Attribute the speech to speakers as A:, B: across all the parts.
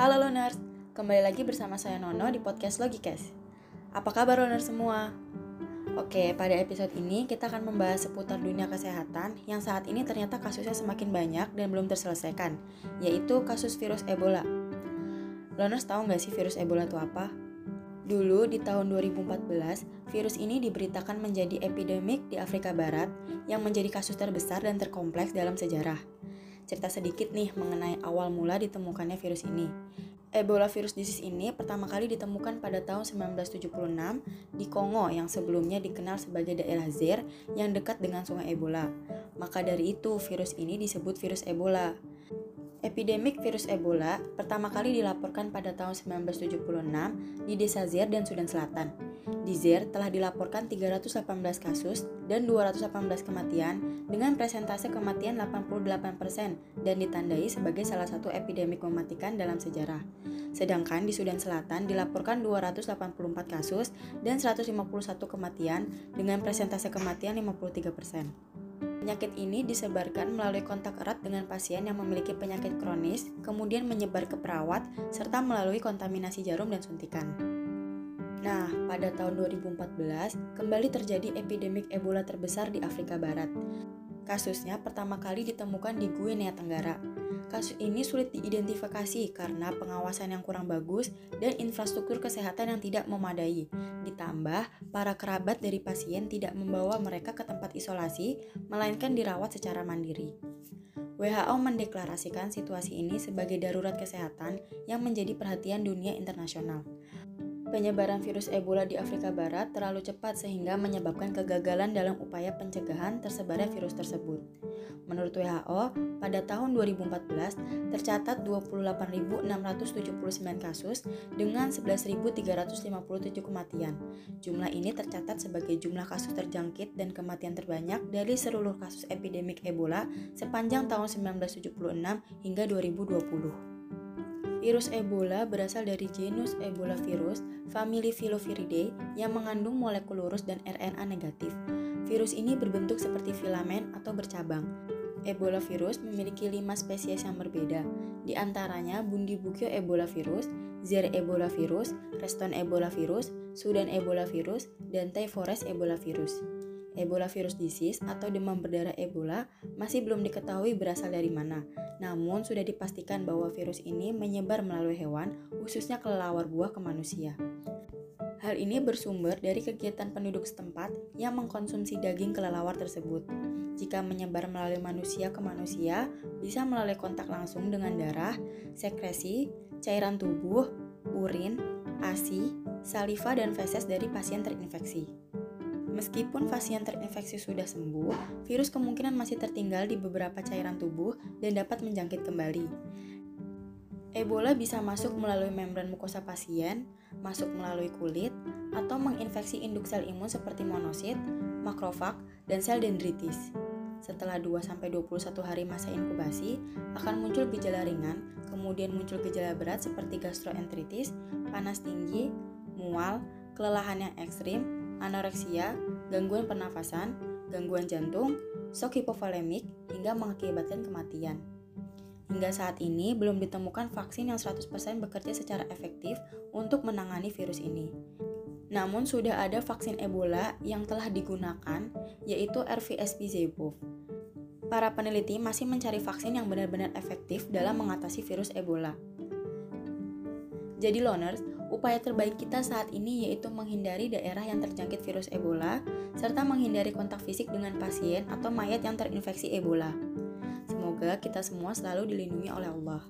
A: Halo loners, kembali lagi bersama saya Nono di podcast Logikes. Apa kabar loners semua? Oke, pada episode ini kita akan membahas seputar dunia kesehatan yang saat ini ternyata kasusnya semakin banyak dan belum terselesaikan, yaitu kasus virus Ebola. Loners tahu nggak sih virus Ebola itu apa? Dulu di tahun 2014, virus ini diberitakan menjadi epidemik di Afrika Barat yang menjadi kasus terbesar dan terkompleks dalam sejarah. Cerita sedikit nih mengenai awal mula ditemukannya virus ini. Ebola virus disease ini pertama kali ditemukan pada tahun 1976 di Kongo yang sebelumnya dikenal sebagai daerah Zaire yang dekat dengan sungai Ebola. Maka dari itu virus ini disebut virus Ebola. Epidemik virus Ebola pertama kali dilaporkan pada tahun 1976 di desa Zaire dan Sudan Selatan. Di Zaire telah dilaporkan 318 kasus dan 218 kematian dengan presentase kematian 88% dan ditandai sebagai salah satu epidemik mematikan dalam sejarah. Sedangkan di Sudan Selatan dilaporkan 284 kasus dan 151 kematian dengan presentase kematian 53%. Penyakit ini disebarkan melalui kontak erat dengan pasien yang memiliki penyakit kronis, kemudian menyebar ke perawat, serta melalui kontaminasi jarum dan suntikan. Nah, pada tahun 2014, kembali terjadi epidemik Ebola terbesar di Afrika Barat. Kasusnya pertama kali ditemukan di Guinea Tenggara. Kasus ini sulit diidentifikasi karena pengawasan yang kurang bagus dan infrastruktur kesehatan yang tidak memadai. Ditambah, para kerabat dari pasien tidak membawa mereka ke tempat isolasi, melainkan dirawat secara mandiri. WHO mendeklarasikan situasi ini sebagai darurat kesehatan yang menjadi perhatian dunia internasional. Penyebaran virus Ebola di Afrika Barat terlalu cepat sehingga menyebabkan kegagalan dalam upaya pencegahan tersebarnya virus tersebut. Menurut WHO, pada tahun 2014 tercatat 28.679 kasus dengan 11.357 kematian. Jumlah ini tercatat sebagai jumlah kasus terjangkit dan kematian terbanyak dari seluruh kasus epidemik Ebola sepanjang tahun 1976 hingga 2020. Virus Ebola berasal dari genus Ebola virus, famili Filoviridae yang mengandung molekul lurus dan RNA negatif. Virus ini berbentuk seperti filamen atau bercabang. Ebola virus memiliki lima spesies yang berbeda, di antaranya Bundibugyo Ebola virus, Zaire Ebola virus, Reston Ebola virus, Sudan Ebola virus, dan Thai Forest Ebola virus. Ebola virus disease atau demam berdarah Ebola masih belum diketahui berasal dari mana. Namun sudah dipastikan bahwa virus ini menyebar melalui hewan, khususnya kelelawar buah ke manusia. Hal ini bersumber dari kegiatan penduduk setempat yang mengkonsumsi daging kelelawar tersebut. Jika menyebar melalui manusia ke manusia, bisa melalui kontak langsung dengan darah, sekresi, cairan tubuh, urin, ASI, saliva, dan feses dari pasien terinfeksi. Meskipun pasien terinfeksi sudah sembuh, virus kemungkinan masih tertinggal di beberapa cairan tubuh dan dapat menjangkit kembali. Ebola bisa masuk melalui membran mukosa pasien, masuk melalui kulit, atau menginfeksi induk sel imun seperti monosit, makrofag, dan sel dendritis. Setelah 2-21 hari masa inkubasi, akan muncul gejala ringan, kemudian muncul gejala berat seperti gastroenteritis, panas tinggi, mual, kelelahan yang ekstrim, anoreksia, gangguan pernafasan, gangguan jantung, shock hipovolemik, hingga mengakibatkan kematian. Hingga saat ini belum ditemukan vaksin yang 100% bekerja secara efektif untuk menangani virus ini. Namun sudah ada vaksin Ebola yang telah digunakan yaitu RVSP-Zepo. Para peneliti masih mencari vaksin yang benar-benar efektif dalam mengatasi virus Ebola. Jadi loners, Upaya terbaik kita saat ini yaitu menghindari daerah yang terjangkit virus Ebola, serta menghindari kontak fisik dengan pasien atau mayat yang terinfeksi Ebola. Semoga kita semua selalu dilindungi oleh Allah.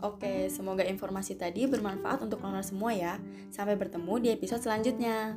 A: Oke, semoga informasi tadi bermanfaat untuk owner semua ya. Sampai bertemu di episode selanjutnya.